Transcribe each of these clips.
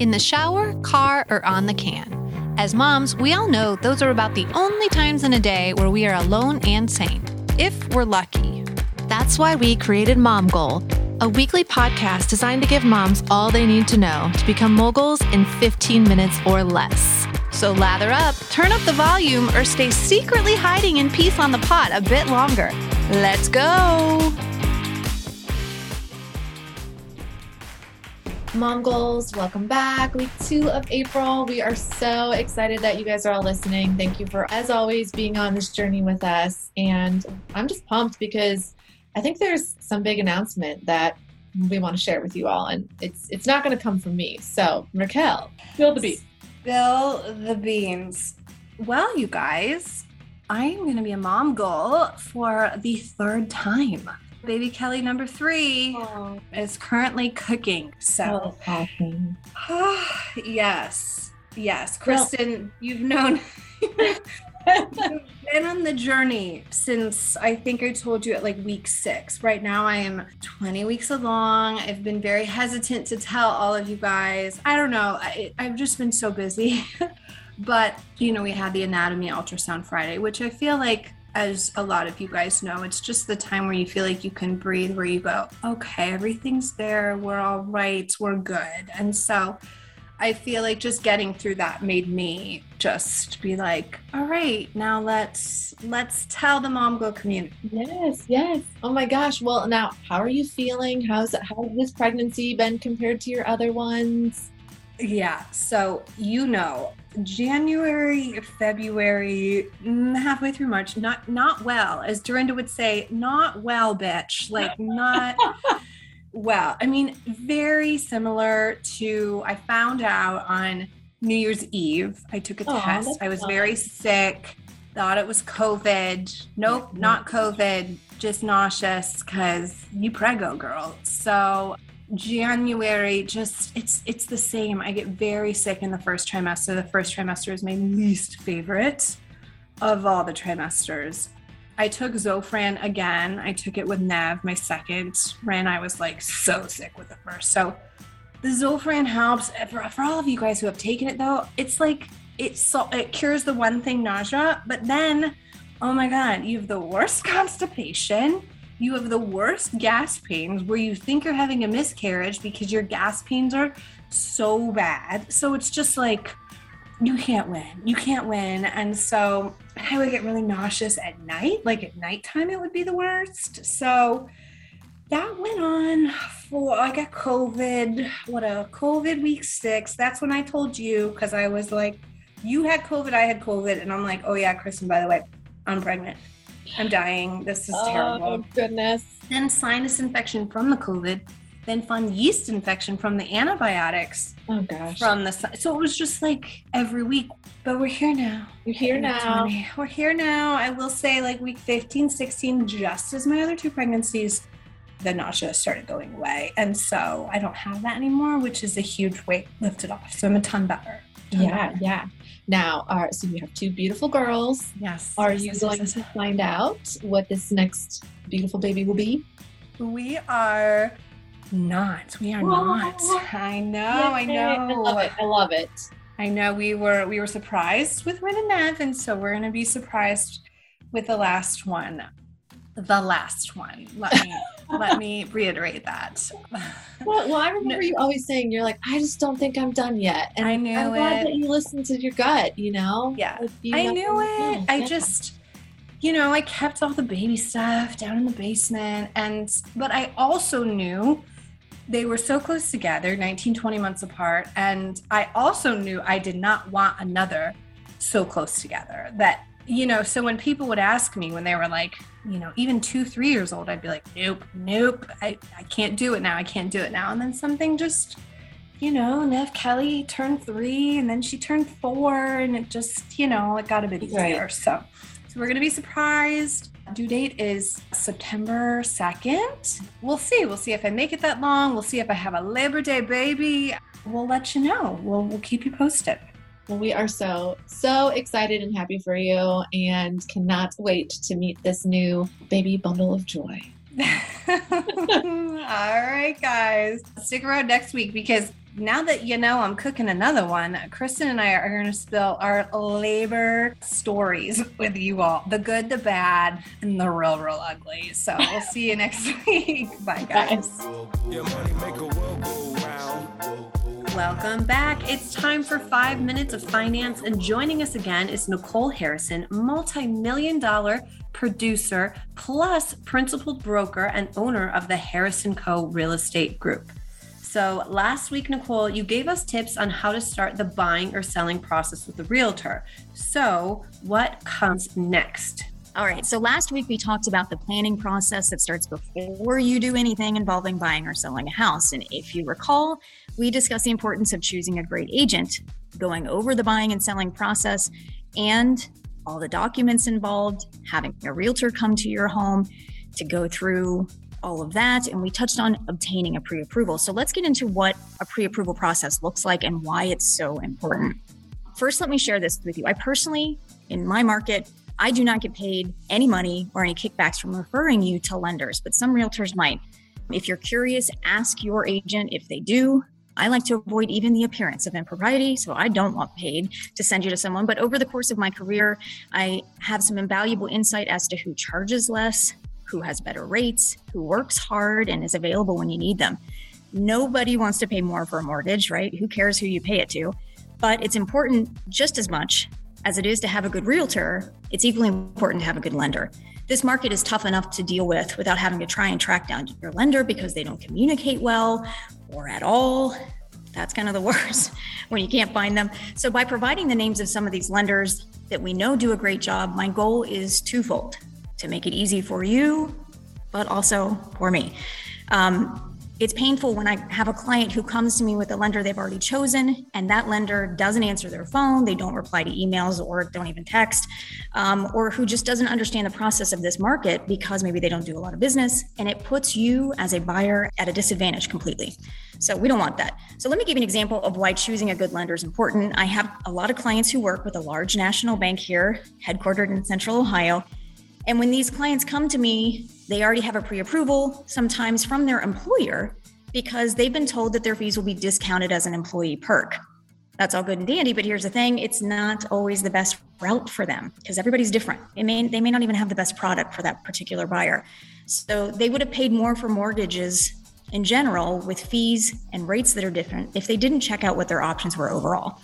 in the shower, car, or on the can. As moms, we all know those are about the only times in a day where we are alone and sane, if we're lucky. That's why we created Mom Goal, a weekly podcast designed to give moms all they need to know to become moguls in 15 minutes or less. So lather up, turn up the volume, or stay secretly hiding in peace on the pot a bit longer. Let's go! Mom Goals, welcome back. Week two of April. We are so excited that you guys are all listening. Thank you for, as always, being on this journey with us. And I'm just pumped because I think there's some big announcement that we want to share with you all, and it's it's not going to come from me. So, Raquel, spill the beans. Spill the beans. Well, you guys, I am going to be a mom goal for the third time. Baby Kelly number three Oh, is currently cooking. So, awesome. yes, yes. Well- Kristen, you've known. Been on the journey since I think I told you at like week six. Right now, I am 20 weeks along. I've been very hesitant to tell all of you guys. I don't know. I, I've just been so busy. but, you know, we had the anatomy ultrasound Friday, which I feel like, as a lot of you guys know, it's just the time where you feel like you can breathe, where you go, okay, everything's there. We're all right. We're good. And so, I feel like just getting through that made me just be like, all right, now let's let's tell the mom go community. Yes, yes. Oh my gosh. Well, now, how are you feeling? How's how has this pregnancy been compared to your other ones? Yeah. So you know, January, February, mm, halfway through March, not not well, as Dorinda would say, not well, bitch. Like not well. I mean, very similar to I found out on New Year's Eve. I took a Aw, test. I was fun. very sick. Thought it was COVID. Nope, not COVID. Just nauseous because you prego girl. So January, just it's it's the same. I get very sick in the first trimester. The first trimester is my least favorite of all the trimesters. I took Zofran again. I took it with Nev, my second. Ren, I was like so sick with the first. So the Zofran helps. For, for all of you guys who have taken it though, it's like it so it cures the one thing nausea, but then oh my god, you have the worst constipation. You have the worst gas pains where you think you're having a miscarriage because your gas pains are so bad. So it's just like you can't win. You can't win. And so I would get really nauseous at night. Like at nighttime, it would be the worst. So that went on for, I got COVID, what a COVID week six. That's when I told you because I was like, you had COVID, I had COVID. And I'm like, oh yeah, Kristen, by the way, I'm pregnant. I'm dying. This is terrible Oh goodness. then sinus infection from the COVID, then fun yeast infection from the antibiotics Oh gosh. from the si- so it was just like every week. But we're here now. You're here Week now. We're here now. I will say like week 15, 16, just as my other two pregnancies, the nausea started going away. And so I don't have that anymore, which is a huge weight lifted off. So I'm a ton better. Ton Yeah, yeah. Now, uh, so you have two beautiful girls. Yes. Are yes, you yes, going yes, to find out what this next beautiful baby will be? We are not. We are not. I know. I know. I love it. I love it. I know we were we were surprised with Ren and Nev, and so we're gonna be surprised with the last one. The last one. Let me let me reiterate that. Well, well, I remember you always saying you're like, I just don't think I'm done yet, and I knew I'm glad it. that you listened to your gut. You know, Yeah, Like, you I knew it. I Yeah. just you know, I kept all the baby stuff down in the basement and but I also knew they were so close together, 19, 20 months apart. And I also knew I did not want another so close together that, you know, so when people would ask me when they were like, you know, even two, three years old, I'd be like, nope, nope, I, I can't do it now. I can't do it now. And then something just, you know, Nev Kelly turned three and then she turned four and it just, you know, it got a bit Right. easier. So, so we're going to be surprised. Due date is September 2nd. We'll see. We'll see if I make it that long. We'll see if I have a Labor Day baby. We'll let you know. We'll, we'll keep you posted. Well, we are so, so excited and happy for you and cannot wait to meet this new baby bundle of joy. All right, guys. Stick around next week because now that you know I'm cooking another one, Kristen and I are going to spill our labor stories with you all the good, the bad, and the real, real ugly. So we'll see you next week. Bye, guys. Welcome back. It's time for five minutes of finance, and joining us again is Nicole Harrison, multi million dollar producer, plus principal broker and owner of the Harrison Co. Real Estate Group. So, last week, Nicole, you gave us tips on how to start the buying or selling process with a realtor. So, what comes next? All right. So last week we talked about the planning process that starts before you do anything involving buying or selling a house. And if you recall, we discussed the importance of choosing a great agent, going over the buying and selling process, and all the documents involved, having a realtor come to your home to go through all of that. And we touched on obtaining a pre approval. So let's get into what a pre approval process looks like and why it's so important. First, let me share this with you. I personally, in my market, I do not get paid any money or any kickbacks from referring you to lenders, but some realtors might. If you're curious, ask your agent if they do. I like to avoid even the appearance of impropriety, so I don't want paid to send you to someone. But over the course of my career, I have some invaluable insight as to who charges less, who has better rates, who works hard and is available when you need them. Nobody wants to pay more for a mortgage, right? Who cares who you pay it to? But it's important just as much as it is to have a good realtor, it's equally important to have a good lender. This market is tough enough to deal with without having to try and track down your lender because they don't communicate well or at all. That's kind of the worst when you can't find them. So, by providing the names of some of these lenders that we know do a great job, my goal is twofold to make it easy for you, but also for me. Um, it's painful when I have a client who comes to me with a lender they've already chosen, and that lender doesn't answer their phone, they don't reply to emails or don't even text, um, or who just doesn't understand the process of this market because maybe they don't do a lot of business, and it puts you as a buyer at a disadvantage completely. So we don't want that. So let me give you an example of why choosing a good lender is important. I have a lot of clients who work with a large national bank here, headquartered in Central Ohio. And when these clients come to me, they already have a pre approval, sometimes from their employer, because they've been told that their fees will be discounted as an employee perk. That's all good and dandy, but here's the thing it's not always the best route for them because everybody's different. It may, they may not even have the best product for that particular buyer. So they would have paid more for mortgages in general with fees and rates that are different if they didn't check out what their options were overall.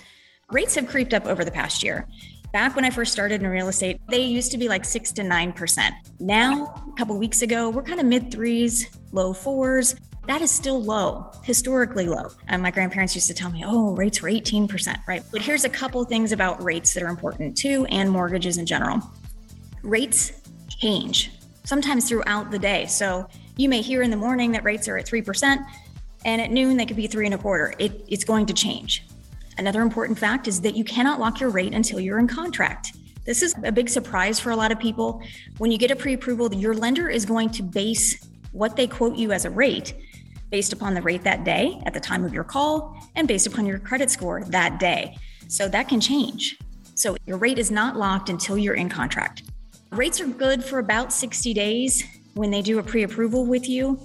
Rates have creeped up over the past year. Back when I first started in real estate, they used to be like six to 9%. Now, a couple weeks ago, we're kind of mid threes, low fours. That is still low, historically low. And my grandparents used to tell me, oh, rates were 18%, right? But here's a couple things about rates that are important too, and mortgages in general. Rates change sometimes throughout the day. So you may hear in the morning that rates are at 3%, and at noon they could be three and a quarter. It, it's going to change. Another important fact is that you cannot lock your rate until you're in contract. This is a big surprise for a lot of people. When you get a pre approval, your lender is going to base what they quote you as a rate based upon the rate that day at the time of your call and based upon your credit score that day. So that can change. So your rate is not locked until you're in contract. Rates are good for about 60 days when they do a pre approval with you.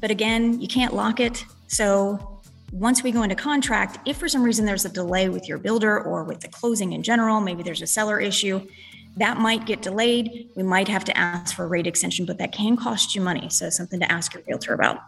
But again, you can't lock it. So once we go into contract, if for some reason there's a delay with your builder or with the closing in general, maybe there's a seller issue, that might get delayed. We might have to ask for a rate extension, but that can cost you money. So, something to ask your realtor about.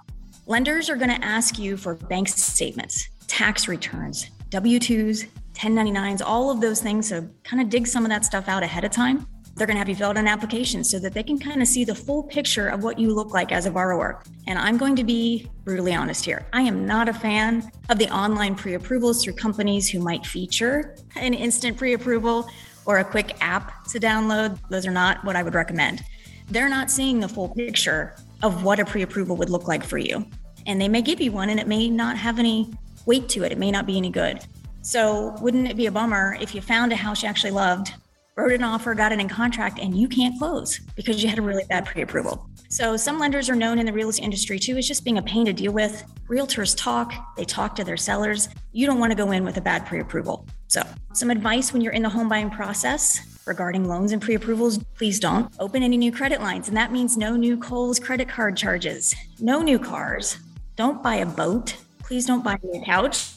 Lenders are going to ask you for bank statements, tax returns, W 2s, 1099s, all of those things. So, kind of dig some of that stuff out ahead of time they're going to have you fill out an application so that they can kind of see the full picture of what you look like as a borrower. And I'm going to be brutally honest here. I am not a fan of the online pre approvals through companies who might feature an instant pre approval or a quick app to download. Those are not what I would recommend. They're not seeing the full picture of what a pre approval would look like for you. And they may give you one and it may not have any weight to it, it may not be any good. So, wouldn't it be a bummer if you found a house you actually loved, wrote an offer, got it in contract, and you can't close because you had a really bad pre approval. So, some lenders are known in the real estate industry too as just being a pain to deal with. Realtors talk, they talk to their sellers. You don't want to go in with a bad pre approval. So, some advice when you're in the home buying process regarding loans and pre approvals, please don't open any new credit lines. And that means no new Kohl's credit card charges, no new cars. Don't buy a boat. Please don't buy a new couch,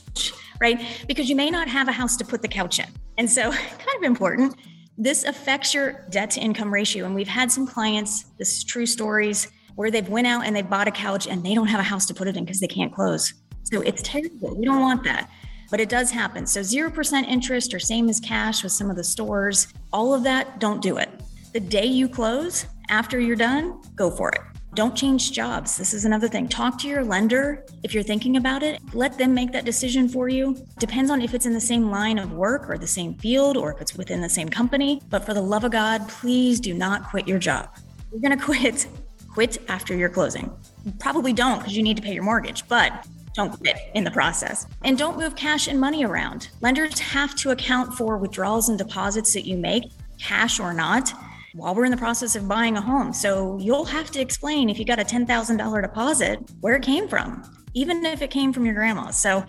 right? Because you may not have a house to put the couch in. And so, kind of important. This affects your debt to income ratio. And we've had some clients, this is true stories, where they've went out and they bought a couch and they don't have a house to put it in because they can't close. So it's terrible. We don't want that but it does happen. So 0% interest or same as cash with some of the stores, all of that, don't do it. The day you close, after you're done, go for it. Don't change jobs. This is another thing. Talk to your lender if you're thinking about it. Let them make that decision for you. Depends on if it's in the same line of work or the same field or if it's within the same company. But for the love of God, please do not quit your job. You're going to quit. Quit after you're closing. Probably don't because you need to pay your mortgage, but don't quit in the process. And don't move cash and money around. Lenders have to account for withdrawals and deposits that you make, cash or not, while we're in the process of buying a home. So you'll have to explain if you got a $10,000 deposit, where it came from, even if it came from your grandma. So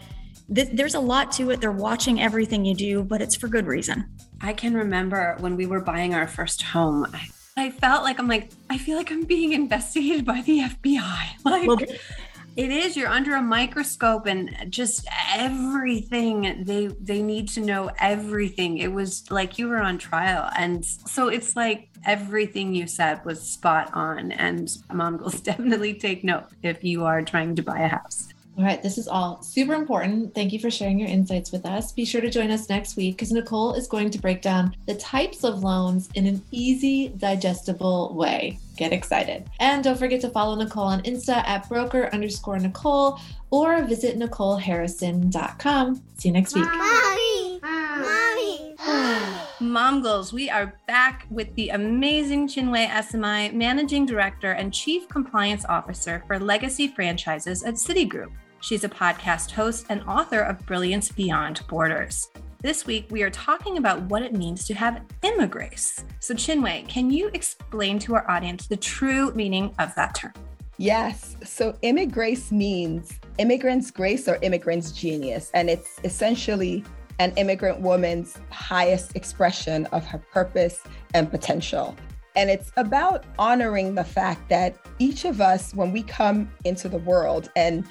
th- there's a lot to it. They're watching everything you do, but it's for good reason. I can remember when we were buying our first home. I, I felt like I'm like, I feel like I'm being investigated by the FBI. Like, well, it is. You're under a microscope and just everything they they need to know everything. It was like you were on trial. And so it's like everything you said was spot on. And mom will definitely take note if you are trying to buy a house. All right, this is all super important. Thank you for sharing your insights with us. Be sure to join us next week because Nicole is going to break down the types of loans in an easy, digestible way. Get excited. And don't forget to follow Nicole on Insta at broker underscore Nicole or visit NicoleHarrison.com. See you next week. Mommy! Mommy! Mom Goals, we are back with the amazing Chinwe Esimai, Managing Director and Chief Compliance Officer for Legacy Franchises at Citigroup. She's a podcast host and author of Brilliance Beyond Borders. This week, we are talking about what it means to have immigrace. So, Chinwe, can you explain to our audience the true meaning of that term? Yes. So, immigrace means immigrant's grace or immigrant's genius. And it's essentially an immigrant woman's highest expression of her purpose and potential. And it's about honoring the fact that each of us, when we come into the world, and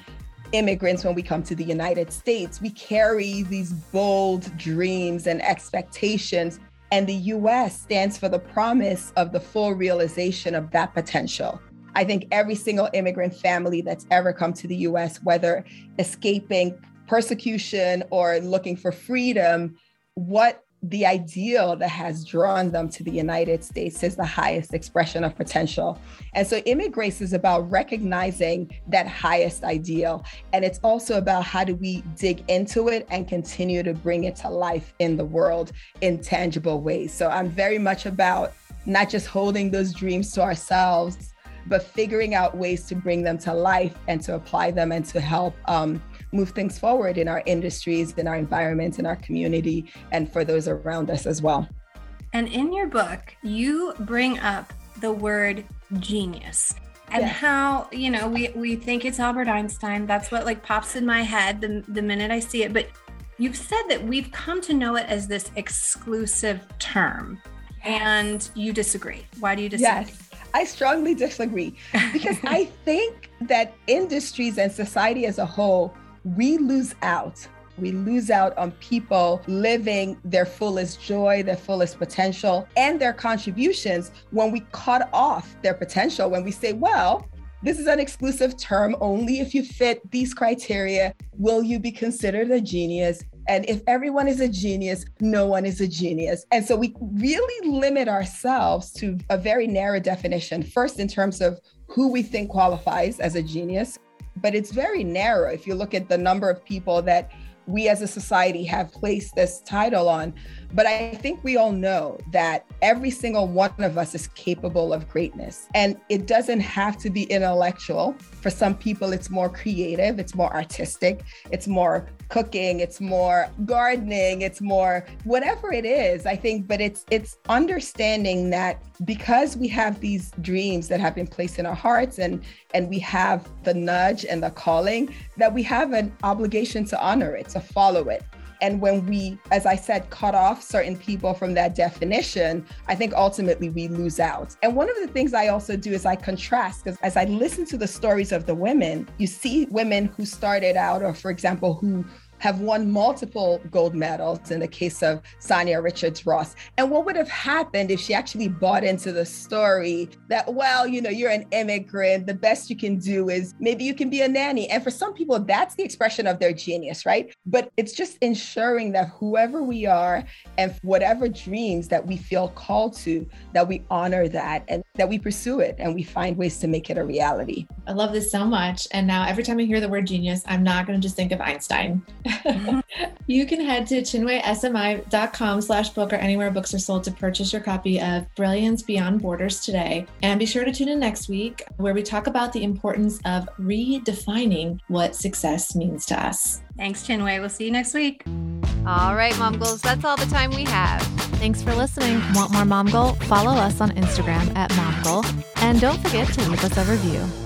immigrants when we come to the United States. We carry these bold dreams and expectations. And the US stands for the promise of the full realization of that potential. I think every single immigrant family that's ever come to the US, whether escaping persecution or looking for freedom, what the ideal that has drawn them to the United States is the highest expression of potential. And so immigrace is about recognizing that highest ideal. And it's also about how do we dig into it and continue to bring it to life in the world in tangible ways. So I'm very much about not just holding those dreams to ourselves, but figuring out ways to bring them to life and to apply them and to help um, move things forward in our industries, in our environments, in our community, and for those around us as well. And in your book, you bring up the word genius and yes. how you know we we think it's Albert Einstein. That's what like pops in my head the the minute I see it. But you've said that we've come to know it as this exclusive term, and you disagree. Why do you disagree? Yes. I strongly disagree because I think that industries and society as a whole we lose out. We lose out on people living their fullest joy, their fullest potential, and their contributions when we cut off their potential, when we say, well, this is an exclusive term only if you fit these criteria. Will you be considered a genius? And if everyone is a genius, no one is a genius. And so we really limit ourselves to a very narrow definition, first, in terms of who we think qualifies as a genius, but it's very narrow if you look at the number of people that we as a society have placed this title on. But I think we all know that every single one of us is capable of greatness. And it doesn't have to be intellectual. For some people, it's more creative, it's more artistic, it's more cooking, it's more gardening, it's more whatever it is, I think. But it's it's understanding that because we have these dreams that have been placed in our hearts and and we have the nudge and the calling, that we have an obligation to honor it, to follow it And when we, as I said, cut off certain people from that definition, I think ultimately we lose out. And one of the things I also do is I contrast because as I listen to the stories of the women, you see women who started out, or for example, who have won multiple gold medals in the case of Sanya Richards Ross. And what would have happened if she actually bought into the story that, well, you know, you're an immigrant, the best you can do is maybe you can be a nanny. And for some people, that's the expression of their genius, right? But it's just ensuring that whoever we are and whatever dreams that we feel called to, that we honor that and that we pursue it and we find ways to make it a reality. I love this so much. And now every time I hear the word genius, I'm not going to just think of Einstein. Mm-hmm. you can head to chinweesimai.com slash book or anywhere books are sold to purchase your copy of Brilliance Beyond Borders today. And be sure to tune in next week where we talk about the importance of redefining what success means to us. Thanks, Chinwe. We'll see you next week. All right, Mom Goals, that's all the time we have. Thanks for listening. Want more Mom Goal? Follow us on Instagram at Mom Goal. And don't forget to leave us a review.